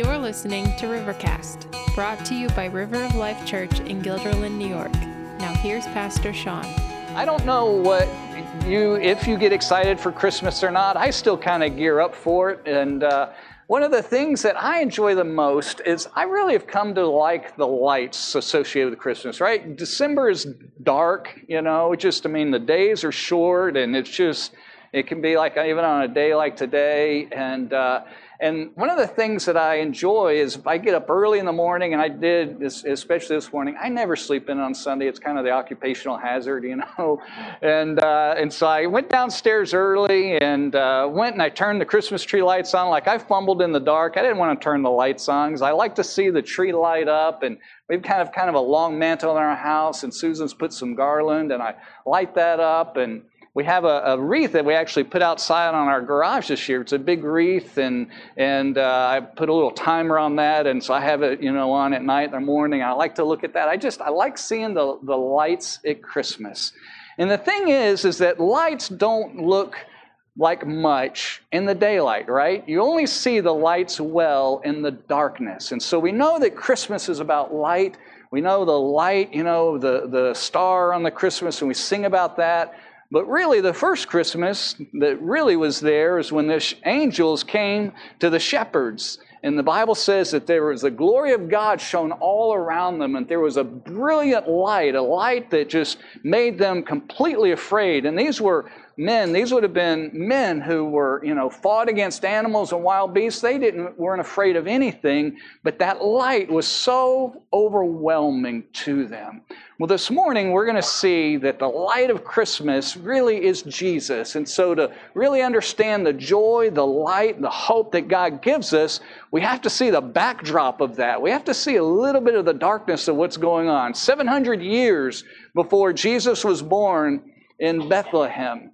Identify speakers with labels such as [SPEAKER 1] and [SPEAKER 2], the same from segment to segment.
[SPEAKER 1] You're listening to Rivercast, brought to you by River of Life Church in Guilderland, New York. Now here's Pastor Sean.
[SPEAKER 2] I don't know what you, if you get excited for Christmas or not. I still kind of gear up for it. And uh, one of the things that I enjoy the most is I really have come to like the lights associated with Christmas, right? December is dark, you know, just, I mean, the days are short and it's just, it can be like even on a day like today. And, uh, and one of the things that I enjoy is if I get up early in the morning, and I did, especially this morning, I never sleep in on Sunday. It's kind of the occupational hazard, you know. And, uh, and so I went downstairs early and uh, went and I turned the Christmas tree lights on. Like I fumbled in the dark. I didn't want to turn the lights on because I like to see the tree light up. And we've kind of kind of a long mantel in our house, and Susan's put some garland, and I light that up. And we have a, a, wreath that we actually put outside on our garage this year. It's a big wreath, and and uh, I put a little timer on that, and so I have it, you know, on at night the morning. I like to look at that. I just I like seeing the the lights at Christmas. And the thing is, is that lights don't look like much in the daylight, right? You only see the lights well in the darkness. And so we know that Christmas is about light. We know the light, you know, the, the star on the Christmas, and we sing about that. But really, the first Christmas that really was there is when the angels came to the shepherds. And the Bible says that there was the glory of God shone all around them, and there was a brilliant light, a light that just made them completely afraid. And these were men, these would have been men who were, you know, fought against animals and wild beasts. They didn't weren't afraid of anything, but that light was so overwhelming to them. Well, this morning we're going to see that the light of Christmas really is Jesus. And so to really understand the joy, the light, the hope that God gives us, we have to see the backdrop of that. We have to see a little bit of the darkness of what's going on. 700 years before Jesus was born in Bethlehem,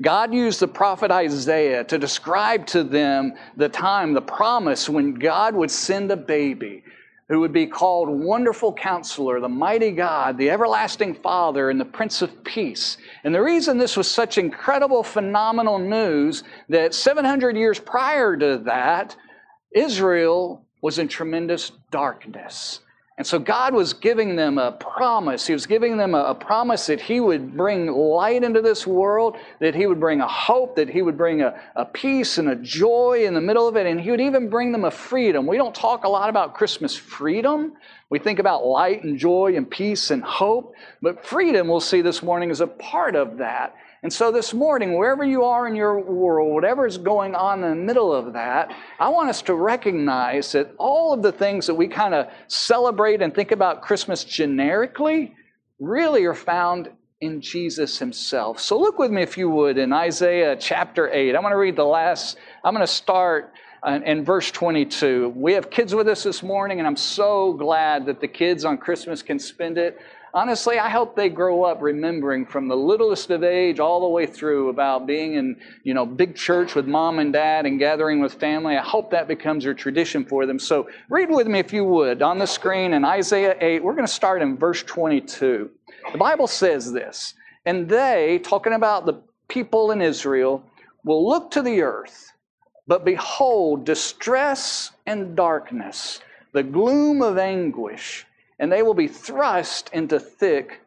[SPEAKER 2] God used the prophet Isaiah to describe to them the time, the promise when God would send a baby who would be called Wonderful Counselor, the Mighty God, the Everlasting Father, and the Prince of Peace. And the reason this was such incredible, phenomenal news that 700 years prior to that, Israel was in tremendous darkness. And so God was giving them a promise. He was giving them a, a, promise that He would bring light into this world, that He would bring a hope, that He would bring a, a peace and a joy in the middle of it, and He would even bring them a freedom. We don't talk a lot about Christmas freedom. We think about light and joy and peace and hope, but freedom, we'll see this morning, is a part of that. And so this morning, wherever you are in your world, whatever is going on in the middle of that, I want us to recognize that all of the things that we kind of celebrate and think about Christmas generically really are found in Jesus himself. So look with me, if you would, in Isaiah chapter 8. I'm going to read the last, I'm going to start uh, in verse 22. We have kids with us this morning, and I'm so glad that the kids on Christmas can spend it honestly, I hope they grow up remembering from the littlest of age all the way through about being in, you know, big church with mom and dad and gathering with family. I hope that becomes your tradition for them. So read with me if you would on the screen in Isaiah 8. We're going to start in verse 22. The Bible says this, and they, talking about the people in Israel, will look to the earth, but behold distress and darkness, the gloom of anguish and they will be thrust into thick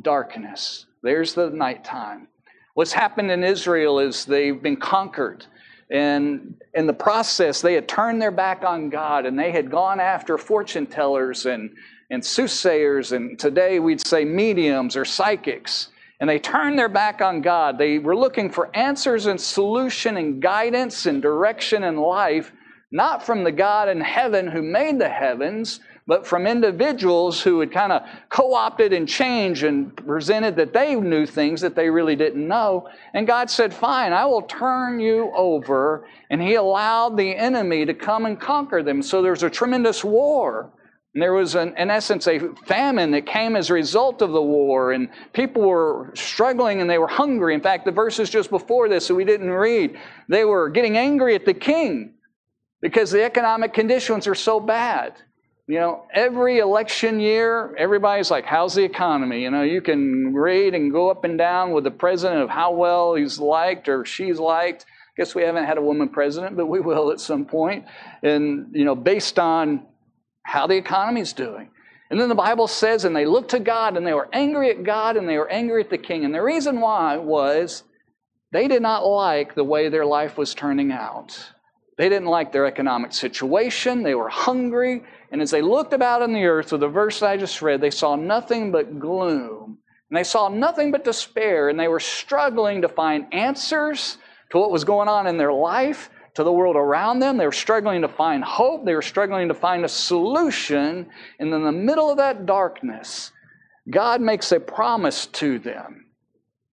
[SPEAKER 2] darkness. There's the nighttime. What's happened in Israel is they've been conquered. And in the process, they had turned their back on God and they had gone after fortune tellers and, and soothsayers, and today we'd say mediums or psychics. And they turned their back on God. They were looking for answers and solution and guidance and direction in life, not from the God in heaven who made the heavens, but from individuals who had kind of co opted and changed and presented that they knew things that they really didn't know. And God said, Fine, I will turn you over. And He allowed the enemy to come and conquer them. So there's a tremendous war. And there was, an, in essence, a famine that came as a result of the war, and people were struggling and they were hungry. In fact, the verses just before this that we didn't read, they were getting angry at the king because the economic conditions are so bad. You know, every election year, everybody's like, how's the economy? You know, you can read and go up and down with the president of how well he's liked or she's liked. I guess we haven't had a woman president, but we will at some point. And, you know, based on how the economy's doing. And then the Bible says, and they looked to God and they were angry at God and they were angry at the king. And the reason why was they did not like the way their life was turning out. They didn't like their economic situation. They were hungry. And as they looked about on the earth, with the verse I just read, they saw nothing but gloom. And they saw nothing but despair. And they were struggling to find answers to what was going on in their life, to the world around them. They were struggling to find hope. They were struggling to find a solution. And in the middle of that darkness, God makes a promise to them.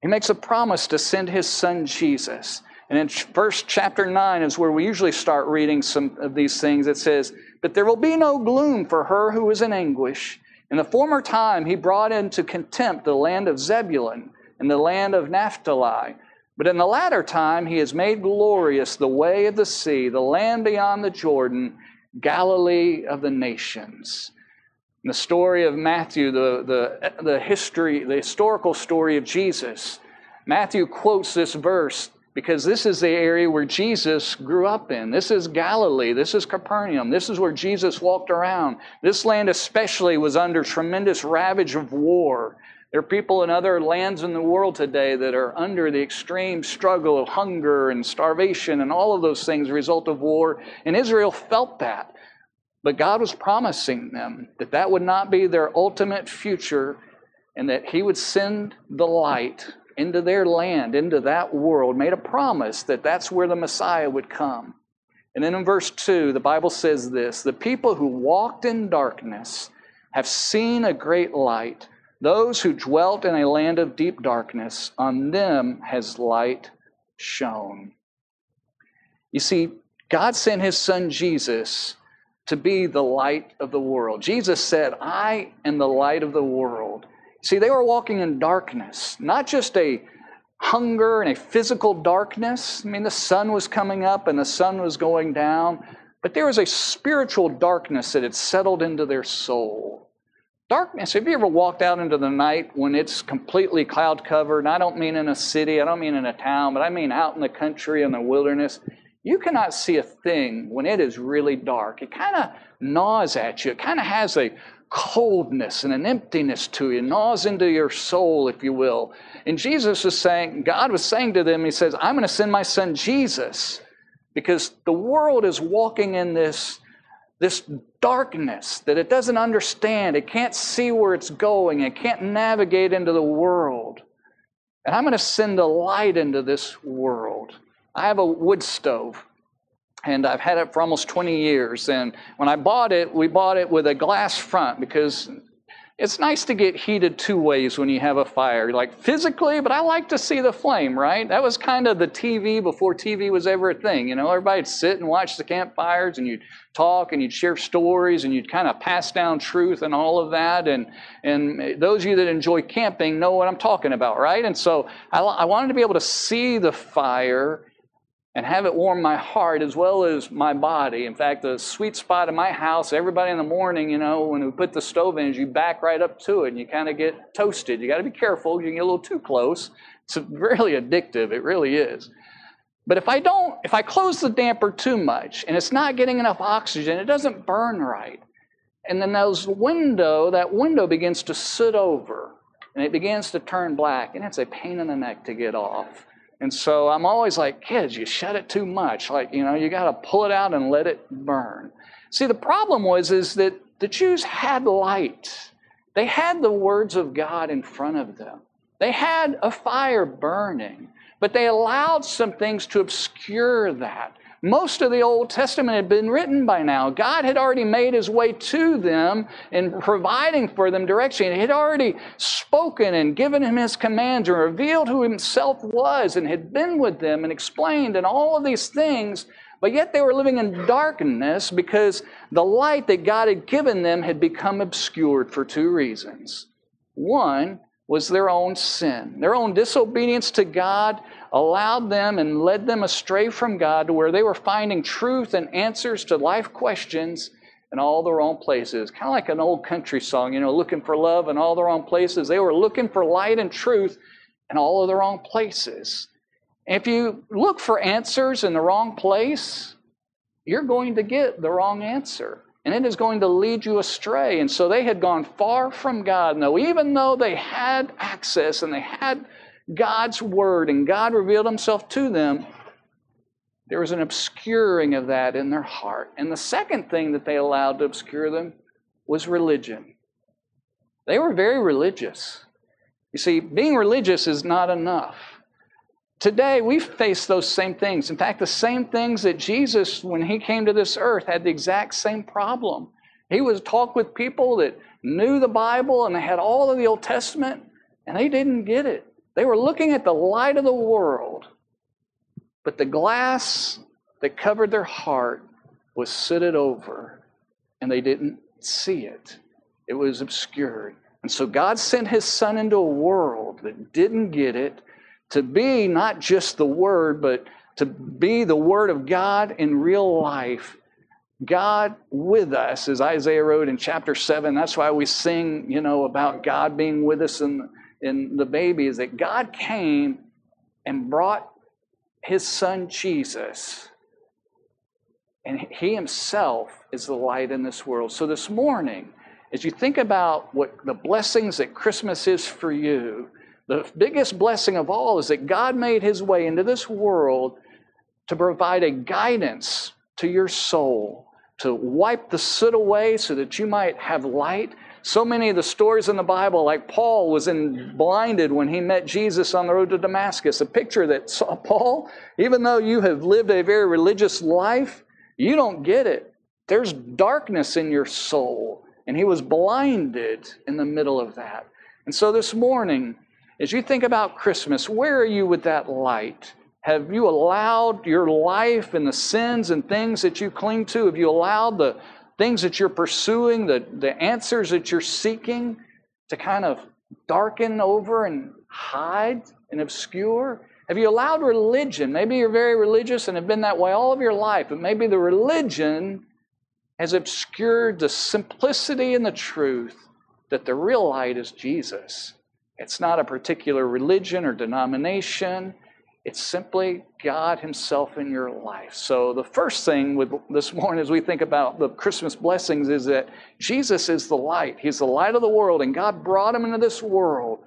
[SPEAKER 2] He makes a promise to send his son Jesus. And in first chapter 9 is where we usually start reading some of these things. It says, But there will be no gloom for her who is in anguish. In the former time, he brought into contempt the land of Zebulun and the land of Naphtali. But in the latter time, he has made glorious the way of the sea, the land beyond the Jordan, Galilee of the nations. In the story of Matthew, the, the, the history, the historical story of Jesus, Matthew quotes this verse because this is the area where Jesus grew up in. This is Galilee. This is Capernaum. This is where Jesus walked around. This land, especially, was under tremendous ravage of war. There are people in other lands in the world today that are under the extreme struggle of hunger and starvation and all of those things result of war. And Israel felt that. But God was promising them that that would not be their ultimate future and that He would send the light into their land, into that world, made a promise that that's where the Messiah would come. And then in verse 2, the Bible says this The people who walked in darkness have seen a great light. Those who dwelt in a land of deep darkness, on them has light shone. You see, God sent His Son Jesus to be the light of the world. Jesus said, I am the light of the world. See, they were walking in darkness, not just a hunger and a physical darkness. I mean, the sun was coming up and the sun was going down, but there was a spiritual darkness that had settled into their soul. Darkness, have you ever walked out into the night when it's completely cloud covered? And I don't mean in a city, I don't mean in a town, but I mean out in the country, in the wilderness. You cannot see a thing when it is really dark. It kind of gnaws at you. It kind of has a coldness and an emptiness to you, gnaws into your soul, if you will. And Jesus was saying, God was saying to them, He says, I'm going to send my son Jesus because the world is walking in this, this darkness that it doesn't understand. It can't see where it's going, it can't navigate into the world. And I'm going to send a light into this world. I have a wood stove and I've had it for almost 20 years. And when I bought it, we bought it with a glass front because it's nice to get heated two ways when you have a fire, like physically, but I like to see the flame, right? That was kind of the TV before TV was ever a thing. You know, everybody'd sit and watch the campfires and you'd talk and you'd share stories and you'd kind of pass down truth and all of that. And, and those of you that enjoy camping know what I'm talking about, right? And so I, I wanted to be able to see the fire and have it warm my heart as well as my body. In fact, the sweet spot in my house, everybody in the morning, you know, when we put the stove in, is you back right up to it and you kind of get toasted. You got to be careful. You can get a little too close. It's really addictive. It really is. But if I don't, if I close the damper too much and it's not getting enough oxygen, it doesn't burn right. And then those window, that window begins to soot over and it begins to turn black and it's a pain in the neck to get off. And so I'm always like, kids, you shut it too much. Like, you know, you got to pull it out and let it burn. See, the problem was is that the Jews had light. They had the words of God in front of them. They had a fire burning, but they allowed some things to obscure that. Most of the Old Testament had been written by now. God had already made his way to them in providing for them direction. He had already spoken and given him his commands and revealed who himself was and had been with them and explained and all of these things. But yet they were living in darkness because the light that God had given them had become obscured for two reasons. One was their own sin, their own disobedience to God allowed them and led them astray from God to where they were finding truth and answers to life questions in all the wrong places. Kind of like an old country song, you know, looking for love in all the wrong places. They were looking for light and truth in all of the wrong places. If you look for answers in the wrong place, you're going to get the wrong answer. And it is going to lead you astray. And so they had gone far from God. No, even though they had access and they had God's word and God revealed himself to them, there was an obscuring of that in their heart. And the second thing that they allowed to obscure them was religion. They were very religious. You see, being religious is not enough. Today, we face those same things. In fact, the same things that Jesus, when he came to this earth, had the exact same problem. He was talk with people that knew the Bible and they had all of the Old Testament, and they didn't get it. They were looking at the light of the world, but the glass that covered their heart was sooted over, and they didn't see it. It was obscured. And so God sent his son into a world that didn't get it to be not just the Word, but to be the Word of God in real life. God with us, as Isaiah wrote in chapter 7. That's why we sing, you know, about God being with us in, in the baby, is that God came and brought his son Jesus. And he himself is the light in this world. So this morning, as you think about what the blessings that Christmas is for you, the biggest blessing of all is that God made his way into this world to provide a guidance to your soul, to wipe the soot away so that you might have light. So many of the stories in the Bible, like Paul was in blinded when he met Jesus on the road to Damascus, a picture that saw Paul, even though you have lived a very religious life, you don't get it. There's darkness in your soul. And he was blinded in the middle of that. And so this morning, as you think about Christmas, where are you with that light? Have you allowed your life and the sins and things that you cling to, have you allowed the things that you're pursuing, the, the answers that you're seeking, to kind of darken over and hide and obscure? Have you allowed religion? Maybe you're very religious and have been that way all of your life, but maybe the religion has obscured the simplicity and the truth that the real light is Jesus. It's not a particular religion or denomination. It's simply God Himself in your life. So, the first thing with this morning as we think about the Christmas blessings is that Jesus is the light. He's the light of the world, and God brought Him into this world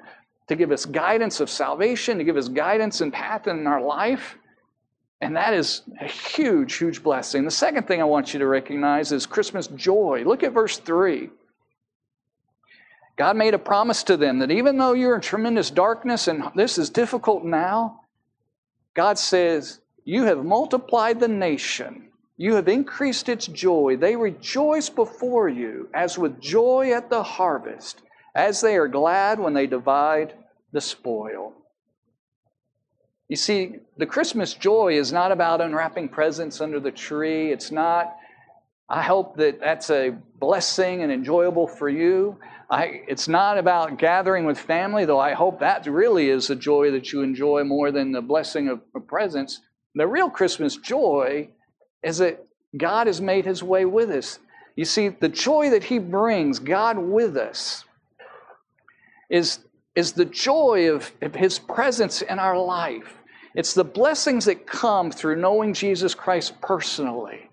[SPEAKER 2] to give us guidance of salvation, to give us guidance and path in our life. And that is a huge, huge blessing. The second thing I want you to recognize is Christmas joy. Look at verse 3. God made a promise to them that even though you're in tremendous darkness and this is difficult now, God says, You have multiplied the nation. You have increased its joy. They rejoice before you as with joy at the harvest, as they are glad when they divide the spoil. You see, the Christmas joy is not about unwrapping presents under the tree. It's not, I hope that that's a blessing and enjoyable for you. I, it's not about gathering with family, though I hope that really is the joy that you enjoy more than the blessing of, of presents. The real Christmas joy is that God has made his way with us. You see, the joy that he brings, God with us, is, is the joy of, of his presence in our life. It's the blessings that come through knowing Jesus Christ personally.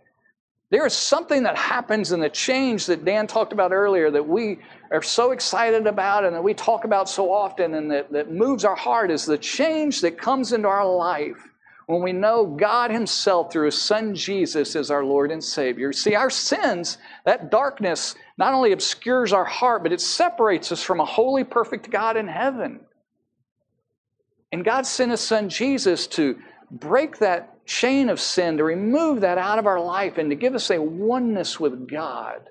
[SPEAKER 2] There is something that happens in the change that Dan talked about earlier that we are so excited about and that we talk about so often and that, that moves our heart is the change that comes into our life when we know God Himself through His Son Jesus is our Lord and Savior. See, our sins, that darkness, not only obscures our heart, but it separates us from a holy, perfect God in heaven. And God sent His Son Jesus to break that chain of sin, to remove that out of our life, and to give us a oneness with God.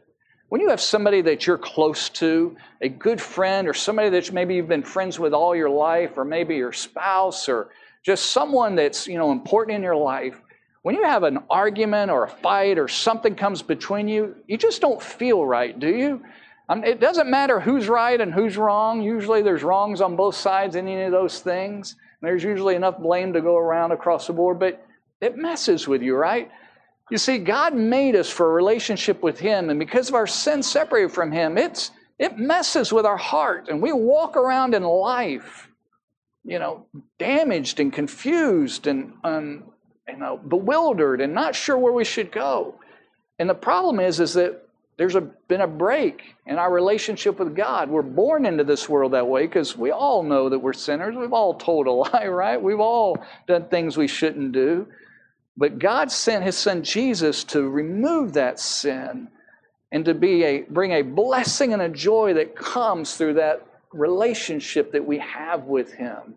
[SPEAKER 2] When you have somebody that you're close to, a good friend, or somebody that maybe you've been friends with all your life, or maybe your spouse, or just someone that's you know important in your life, when you have an argument or a fight or something comes between you, you just don't feel right, do you? I mean, it doesn't matter who's right and who's wrong. Usually there's wrongs on both sides in any of those things. There's usually enough blame to go around across the board, but it messes with you, right? You see, God made us for a relationship with Him, and because of our sin separated from Him, it's, it messes with our heart, and we walk around in life you know, damaged and confused and, and you know, bewildered and not sure where we should go. And the problem is, is that there's a, been a break in our relationship with God. We're born into this world that way because we all know that we're sinners. We've all told a lie, right? We've all done things we shouldn't do. But God sent His Son Jesus to remove that sin and to be a, bring a blessing and a joy that comes through that relationship that we have with Him.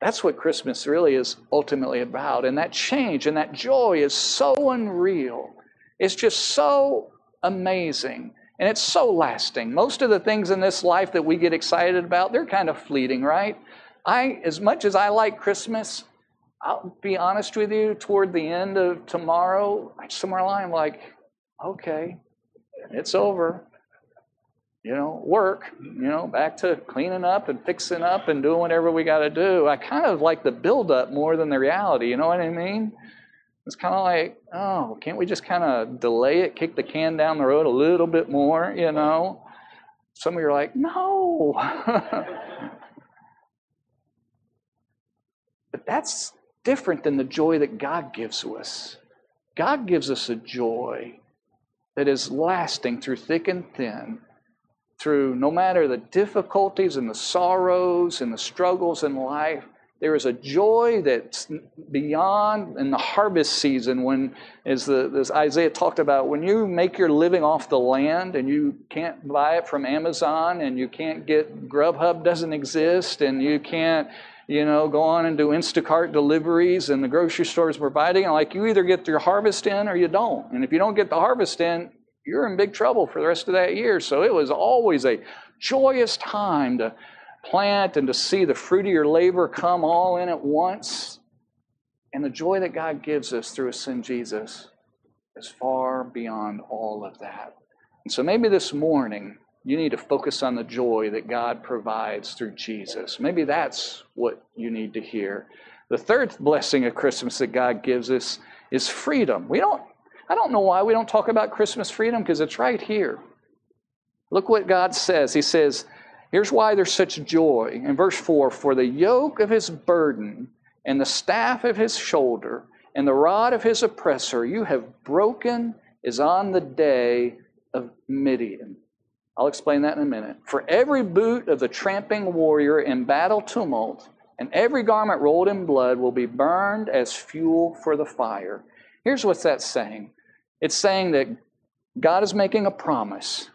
[SPEAKER 2] That's what Christmas really is ultimately about. And that change and that joy is so unreal. It's just so amazing. And it's so lasting. Most of the things in this life that we get excited about, they're kind of fleeting, right? I, as much as I like Christmas, I'll be honest with you, toward the end of tomorrow, somewhere along, I'm like, okay, it's over you know, work, you know, back to cleaning up and fixing up and doing whatever we got to do. I kind of like the build up more than the reality. You know what I mean? It's kind of like, oh, can't we just kind of delay it, kick the can down the road a little bit more, you know? Some of you are like, no. but that's different than the joy that God gives us. God gives us a joy that is lasting through thick and thin through no matter the difficulties and the sorrows and the struggles in life, there is a joy that's beyond in the harvest season when, as, the, as Isaiah talked about, when you make your living off the land and you can't buy it from Amazon and you can't get Grubhub doesn't exist and you can't you know, go on and do Instacart deliveries and the grocery stores providing. Like you either get your harvest in or you don't. And if you don't get the harvest in, you're in big trouble for the rest of that year. So it was always a joyous time to plant and to see the fruit of your labor come all in at once. And the joy that God gives us through His Son Jesus is far beyond all of that. And so maybe this morning, you need to focus on the joy that God provides through Jesus. Maybe that's what you need to hear. The third blessing of Christmas that God gives us is freedom. We don't I don't know why we don't talk about Christmas freedom because it's right here. Look what God says. He says, Here's why there's such joy. In verse 4 For the yoke of his burden and the staff of his shoulder and the rod of his oppressor you have broken is on the day of Midian. I'll explain that in a minute. For every boot of the tramping warrior in battle tumult and every garment rolled in blood will be burned as fuel for the fire. Here's what that's saying it's saying that God is making a promise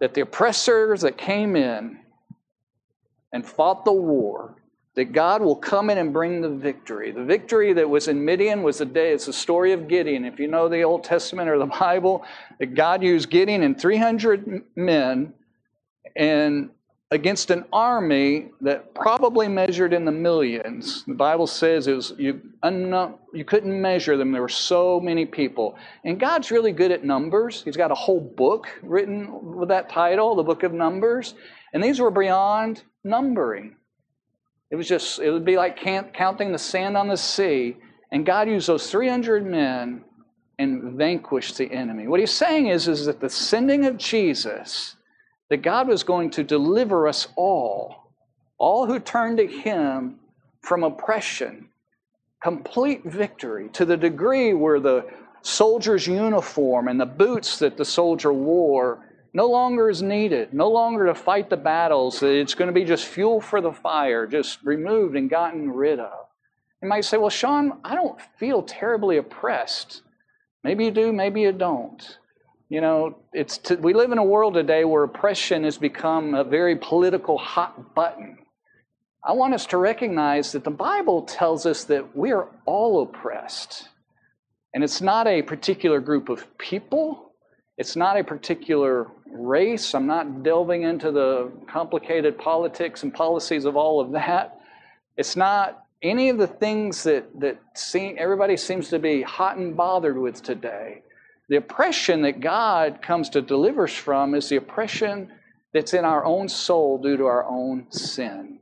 [SPEAKER 2] that the oppressors that came in and fought the war, that God will come in and bring the victory. The victory that was in Midian was the day, it's the story of Gideon. If you know the Old Testament or the Bible, that God used Gideon and 300 men and against an army that probably measured in the millions. The Bible says it was you, you couldn't measure them. There were so many people. And God's really good at numbers. He's got a whole book written with that title, the book of Numbers. And these were beyond numbering. It was just, it would be like counting the sand on the sea. And God used those 300 men and vanquished the enemy. What he's saying is, is that the sending of Jesus that God was going to deliver us all, all who turn to Him from oppression, complete victory to the degree where the soldier's uniform and the boots that the soldier wore no longer is needed, no longer to fight the battles. It's going to be just fuel for the fire, just removed and gotten rid of. You might say, Well, Sean, I don't feel terribly oppressed. Maybe you do, maybe you don't. You know, it's to, we live in a world today where oppression has become a very political hot button. I want us to recognize that the Bible tells us that we are all oppressed. And it's not a particular group of people, it's not a particular race. I'm not delving into the complicated politics and policies of all of that. It's not any of the things that, that seem, everybody seems to be hot and bothered with today. The oppression that God comes to deliver us from is the oppression that's in our own soul due to our own sin.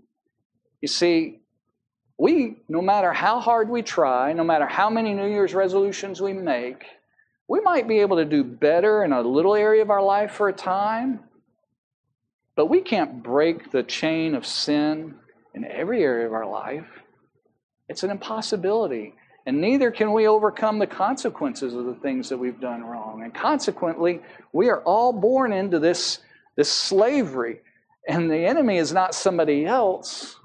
[SPEAKER 2] You see, we, no matter how hard we try, no matter how many New Year's resolutions we make, we might be able to do better in a little area of our life for a time, but we can't break the chain of sin in every area of our life. It's an impossibility. And neither can we overcome the consequences of the things that we've done wrong. And consequently, we are all born into this, this slavery. And the enemy is not somebody else,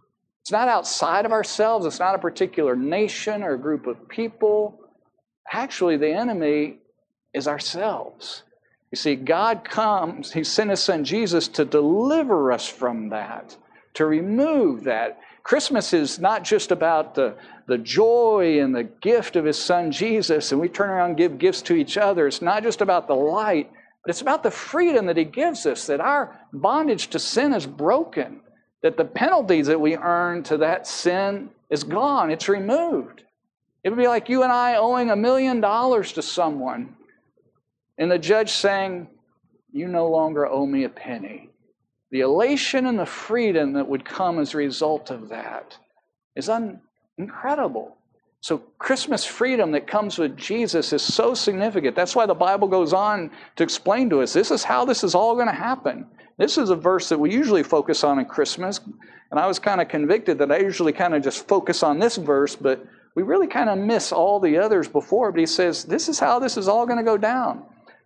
[SPEAKER 2] it's not outside of ourselves, it's not a particular nation or a group of people. Actually, the enemy is ourselves. You see, God comes, He sent His Son Jesus to deliver us from that, to remove that. Christmas is not just about the, the joy and the gift of His Son Jesus, and we turn around and give gifts to each other. It's not just about the light, but it's about the freedom that He gives us, that our bondage to sin is broken, that the penalties that we earn to that sin is gone, it's removed. It would be like you and I owing a million dollars to someone and the judge saying, You no longer owe me a penny. The elation and the freedom that would come as a result of that is un- incredible. So, Christmas freedom that comes with Jesus is so significant. That's why the Bible goes on to explain to us this is how this is all going to happen. This is a verse that we usually focus on at Christmas. And I was kind of convicted that I usually kind of just focus on this verse, but we really kind of miss all the others before. But he says, This is how this is all going to go down.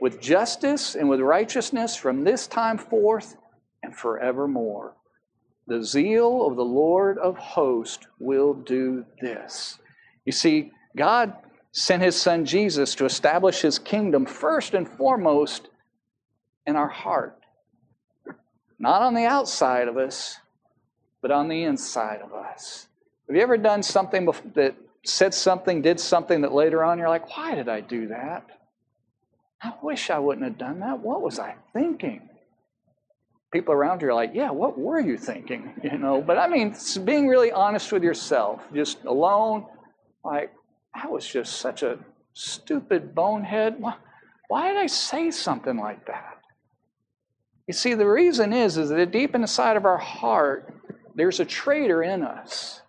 [SPEAKER 2] with justice and with righteousness from this time forth and forevermore. The zeal of the Lord of hosts will do this. You see, God sent his son Jesus to establish his kingdom first and foremost in our heart. Not on the outside of us, but on the inside of us. Have you ever done something that said something, did something that later on you're like, why did I do that? I wish I wouldn't have done that. What was I thinking? People around you are like, yeah, what were you thinking? You know, but I mean, being really honest with yourself, just alone, like, I was just such a stupid bonehead. Why, why did I say something like that? You see, the reason is, is that deep inside of our heart, there's a traitor in us.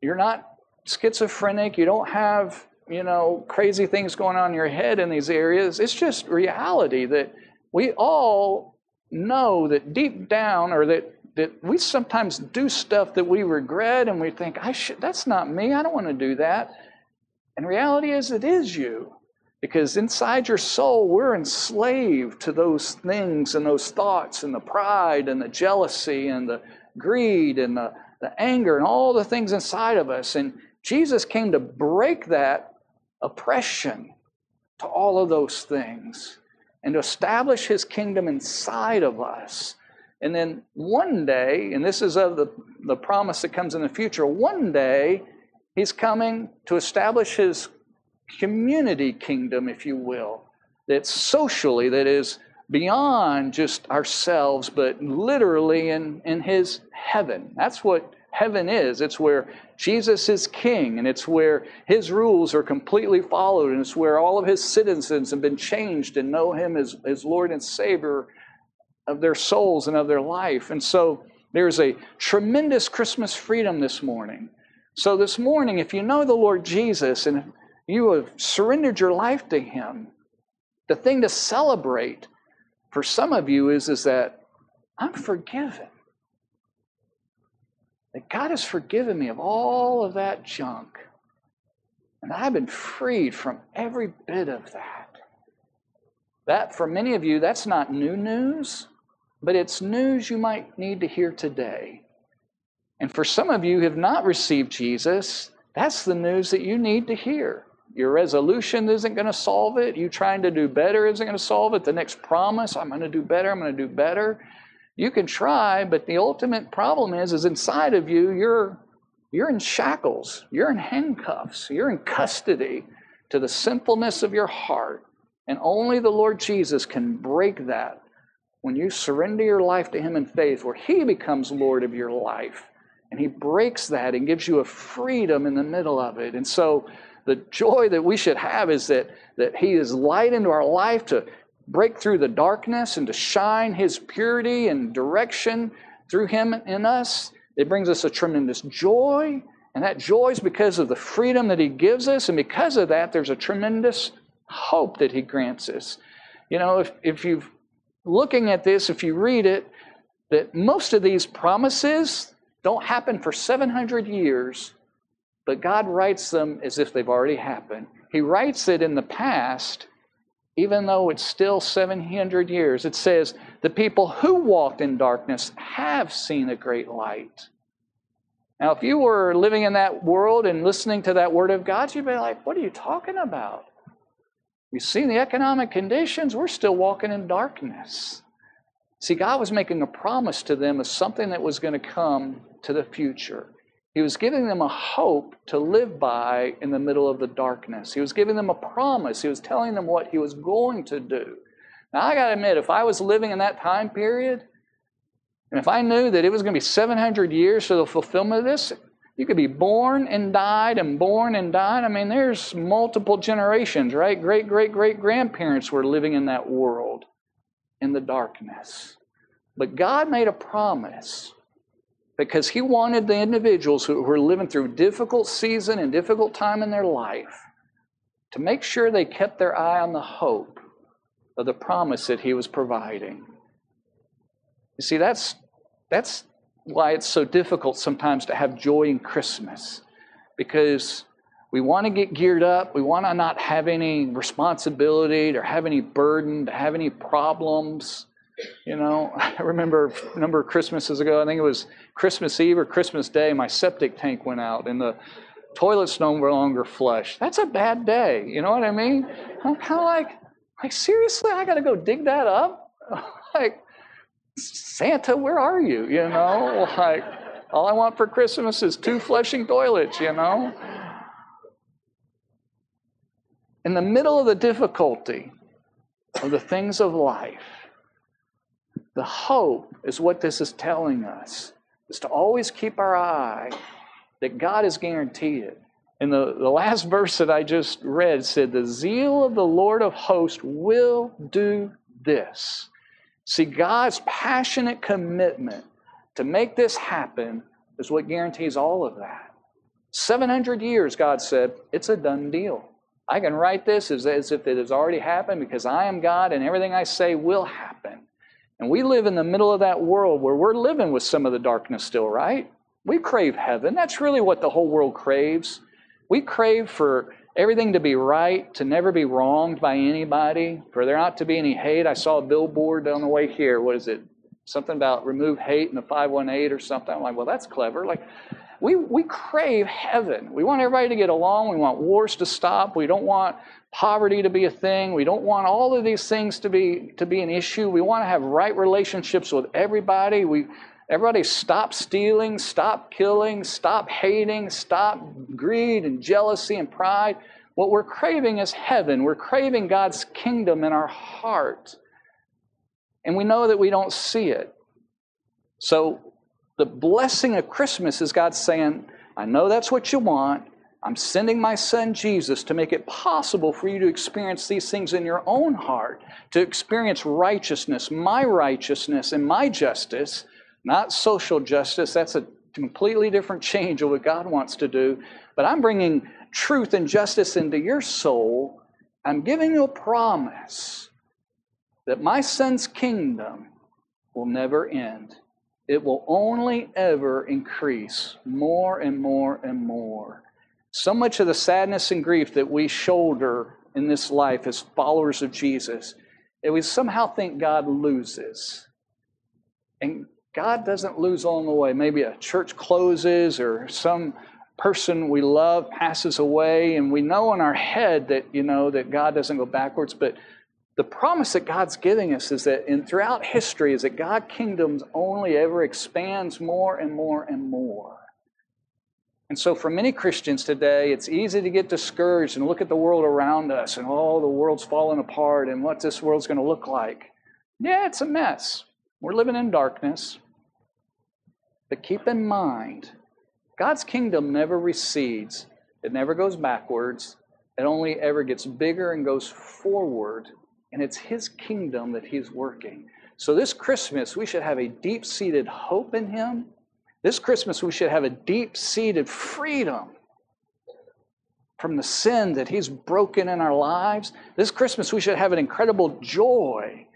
[SPEAKER 2] You're not schizophrenic. You don't have you know, crazy things going on in your head in these areas. It's just reality that we all know that deep down, or that that we sometimes do stuff that we regret and we think, I should, that's not me. I don't want to do that. And reality is, it is you. Because inside your soul, we're enslaved to those things and those thoughts and the pride and the jealousy and the greed and the, the anger and all the things inside of us. And Jesus came to break that oppression to all of those things and to establish his kingdom inside of us. And then one day, and this is of the, the promise that comes in the future, one day he's coming to establish his community kingdom, if you will, that's socially, that is beyond just ourselves, but literally in, in his heaven. That's what heaven is. It's where Jesus is king, and it's where his rules are completely followed, and it's where all of his citizens have been changed and know him as, as Lord and Savior of their souls and of their life. And so there's a tremendous Christmas freedom this morning. So, this morning, if you know the Lord Jesus and you have surrendered your life to him, the thing to celebrate for some of you is, is that I'm forgiven that God has forgiven me of all of that junk. And I've been freed from every bit of that. That, for many of you, that's not new news, but it's news you might need to hear today. And for some of you who have not received Jesus, that's the news that you need to hear. Your resolution isn't going to solve it. You trying to do better isn't going to solve it. The next promise, I'm going to do better, I'm going to do better. You can try, but the ultimate problem is, is inside of you, you're, you're in shackles, you're in handcuffs, you're in custody to the sinfulness of your heart. And only the Lord Jesus can break that when you surrender your life to Him in faith, where He becomes Lord of your life. And He breaks that and gives you a freedom in the middle of it. And so the joy that we should have is that, that He is light into our life to break through the darkness and to shine His purity and direction through Him in us. It brings us a tremendous joy. And that joy is because of the freedom that He gives us. And because of that, there's a tremendous hope that He grants us. You know, if, if you're looking at this, if you read it, that most of these promises don't happen for 700 years, but God writes them as if they've already happened. He writes it in the past, even though it's still 700 years. It says, The people who walked in darkness have seen a great light. Now, if you were living in that world and listening to that word of God, you'd be like, What are you talking about? We've seen the economic conditions, we're still walking in darkness. See, God was making a promise to them of something that was going to come to the future. He was giving them a hope to live by in the middle of the darkness. He was giving them a promise. He was telling them what He was going to do. Now, I got to admit, if I was living in that time period, and if I knew that it was going to be 700 years for the fulfillment of this, you could be born and died and born and died. I mean, there's multiple generations, right? Great, great, great grandparents were living in that world in the darkness. But God made a promise because He wanted the individuals who were living through difficult season and difficult time in their life to make sure they kept their eye on the hope of the promise that He was providing. You see, that's, that's why it's so difficult sometimes to have joy in Christmas because we want to get geared up. We want to not have any responsibility or have any burden, to have any problems. You know, I remember a number of Christmases ago, I think it was Christmas Eve or Christmas Day, my septic tank went out and the toilet's no longer flush. That's a bad day. You know what I mean? I'm kind of like, like, seriously, I got to go dig that up? like, Santa, where are you? You know, like all I want for Christmas is two flushing toilets, you know? In the middle of the difficulty of the things of life, the hope is what this is telling us, is to always keep our eye that God is guaranteed it. And the, the last verse that I just read said, The zeal of the Lord of hosts will do this. See, God's passionate commitment to make this happen is what guarantees all of that. 700 years, God said, it's a done deal. I can write this as, as if it has already happened because I am God and everything I say will happen. And we live in the middle of that world where we're living with some of the darkness still, right? We crave heaven. That's really what the whole world craves. We crave for everything to be right, to never be wronged by anybody, for there not to be any hate. I saw a billboard on the way here. What is it? Something about remove hate in the 518 or something. I'm like, well, that's clever. Like, we, we crave heaven. We want everybody to get along. We want wars to stop. We don't want poverty to be a thing. We don't want all of these things to be, to be an issue. We want to have right relationships with everybody. We, Everybody stop stealing, stop killing, stop hating, stop greed and jealousy and pride. What we're craving is heaven. We're craving God's kingdom in our heart. And we know that we don't see it. So, the blessing of Christmas is God saying, I know that's what you want. I'm sending my son Jesus to make it possible for you to experience these things in your own heart, to experience righteousness, my righteousness, and my justice not social justice. That's a completely different change of what God wants to do. But I'm bringing truth and justice into your soul. I'm giving you a promise that my son's kingdom will never end. It will only ever increase more and more and more. So much of the sadness and grief that we shoulder in this life as followers of Jesus, that we somehow think God loses. And God doesn't lose along the way. Maybe a church closes or some person we love passes away and we know in our head that you know that God doesn't go backwards but the promise that God's giving us is that in throughout history is that God kingdoms only ever expands more and more and more. And so for many Christians today, it's easy to get discouraged and look at the world around us and oh, the world's falling apart and what this world's going to look like. Yeah, it's a mess. We're living in darkness. But keep in mind, God's kingdom never recedes, it never goes backwards, it only ever gets bigger and goes forward. And it's His kingdom that He's working. So this Christmas, we should have a deep seated hope in Him. This Christmas, we should have a deep seated freedom from the sin that He's broken in our lives. This Christmas, we should have an incredible joy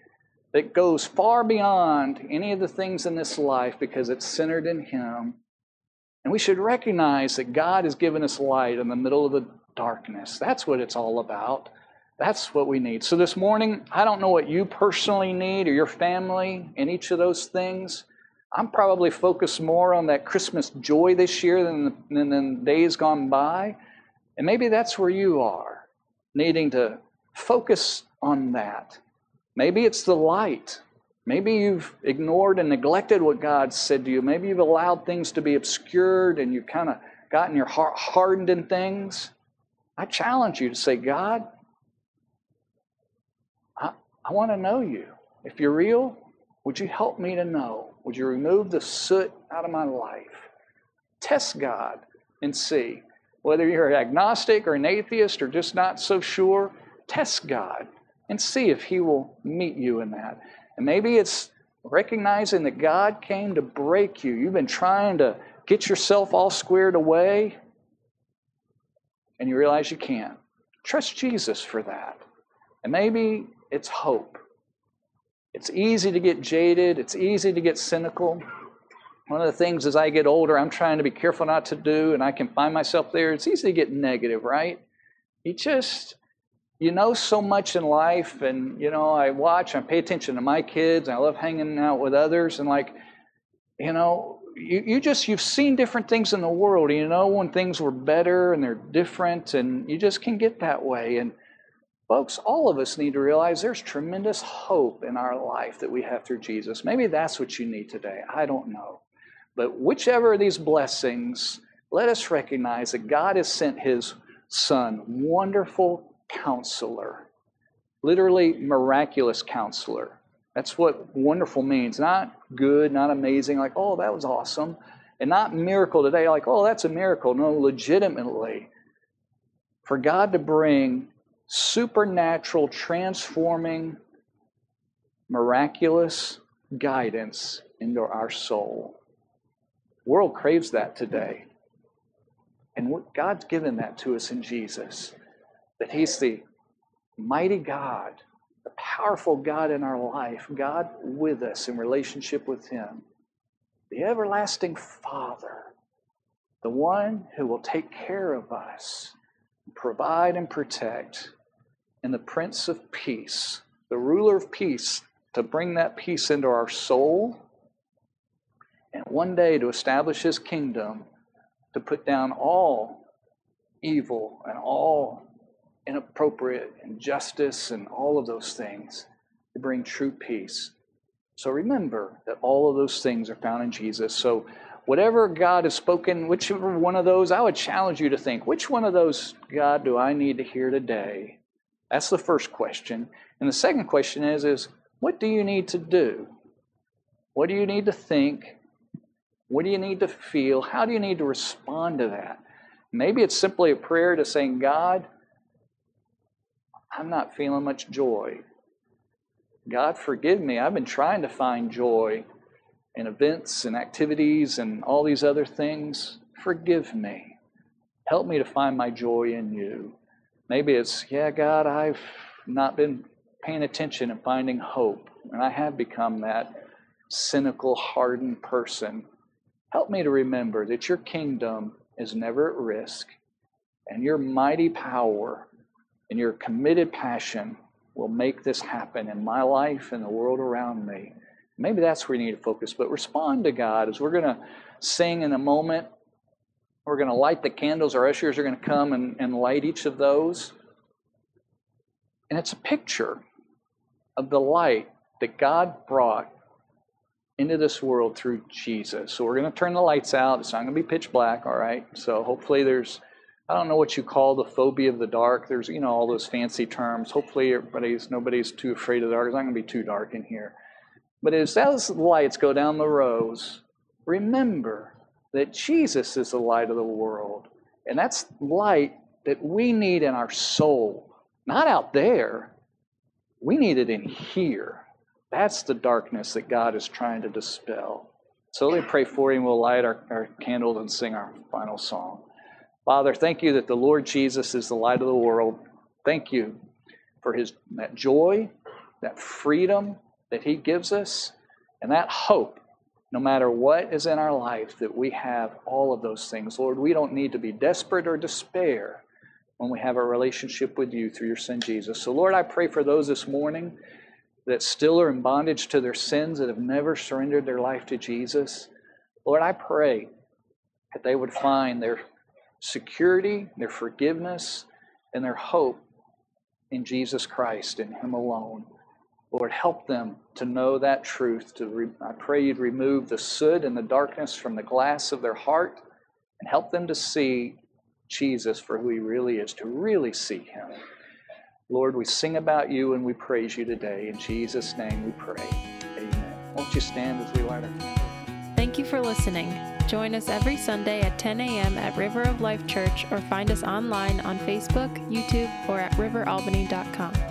[SPEAKER 2] that goes far beyond any of the things in this life because it's centered in Him. And we should recognize that God has given us light in the middle of the darkness. That's what it's all about. That's what we need. So this morning, I don't know what you personally need or your family in each of those things. I'm probably focused more on that Christmas joy this year than, than, than days gone by. And maybe that's where you are, needing to focus on that. Maybe it's the light. Maybe you've ignored and neglected what God said to you. Maybe you've allowed things to be obscured and you've kind of gotten your heart hardened in things. I challenge you to say, God, I, I want to know you. If you're real, would you help me to know? Would you remove the soot out of my life? Test God and see. Whether you're an agnostic or an atheist or just not so sure, test God and see if He will meet you in that. And maybe it's recognizing that God came to break you. You've been trying to get yourself all squared away, and you realize you can't. Trust Jesus for that. And maybe it's hope. It's easy to get jaded, it's easy to get cynical. One of the things as I get older, I'm trying to be careful not to do, and I can find myself there. It's easy to get negative, right? You just, you know so much in life, and you know, I watch, I pay attention to my kids, I love hanging out with others, and like, you know, you, you just you've seen different things in the world. You know when things were better and they're different, and you just can get that way. And folks, all of us need to realize there's tremendous hope in our life that we have through Jesus. Maybe that's what you need today. I don't know. But whichever of these blessings, let us recognize that God has sent his son, wonderful counselor, literally miraculous counselor. That's what wonderful means. Not good, not amazing, like, oh, that was awesome. And not miracle today, like, oh, that's a miracle. No, legitimately. For God to bring supernatural, transforming, miraculous guidance into our soul The world craves that today. And God's given that to us in Jesus. That He's the mighty God, the powerful God in our life, God with us in relationship with Him, the everlasting Father, the one who will take care of us, provide and protect, and the Prince of Peace, the ruler of peace, to bring that peace into our soul and one day to establish his kingdom, to put down all evil and all inappropriate injustice and all of those things, to bring true peace. So remember that all of those things are found in Jesus. So whatever God has spoken, whichever one of those, I would challenge you to think, which one of those, God, do I need to hear today? That's the first question. And the second question is, is what do you need to do? What do you need to think? What do you need to feel? How do you need to respond to that? Maybe it's simply a prayer to saying, God, I'm not feeling much joy. God, forgive me. I've been trying to find joy in events and activities and all these other things. Forgive me. Help me to find my joy in you. Maybe it's, yeah, God, I've not been paying attention and finding hope. And I have become that cynical, hardened person Help me to remember that your kingdom is never at risk, and your mighty power and your committed passion will make this happen in my life and the world around me. Maybe that's where you need to focus, but respond to God as we're going to sing in a moment. We're going to light the candles. Our ushers are going to come and, and light each of those. And it's a picture of the light that God brought into this world through Jesus. So we're going to turn the lights out. It's not going to be pitch black, all right? So hopefully there's, I don't know what you call the phobia of the dark. There's, you know, all those fancy terms. Hopefully everybody's, nobody's too afraid of the dark. It's not going to be too dark in here. But as those lights go down the rows, remember that Jesus is the light of the world. And that's light that we need in our soul, not out there. We need it in here. That's the darkness that God is trying to dispel. So let me pray for you, and we'll light our, our candles and sing our final song. Father, thank you that the Lord Jesus is the light of the world. Thank you for his that joy, that freedom that he gives us, and that hope no matter what is in our life, that we have all of those things. Lord, we don't need to be desperate or despair when we have a relationship with you through your Son Jesus. So, Lord, I pray for those this morning that still are in bondage to their sins, that have never surrendered their life to Jesus. Lord, I pray that they would find their security, their forgiveness, and their hope in Jesus Christ and Him alone. Lord, help them to know that truth. To re- I pray you'd remove the soot and the darkness from the glass of their heart and help them to see Jesus for who he really is, to really see him. Lord, we sing about you and we praise you today. In Jesus' name we pray. Amen. Won't you stand as we light our
[SPEAKER 1] Thank you for listening. Join us every Sunday at 10 a.m. at River of Life Church or find us online on Facebook, YouTube, or at riveralbany.com.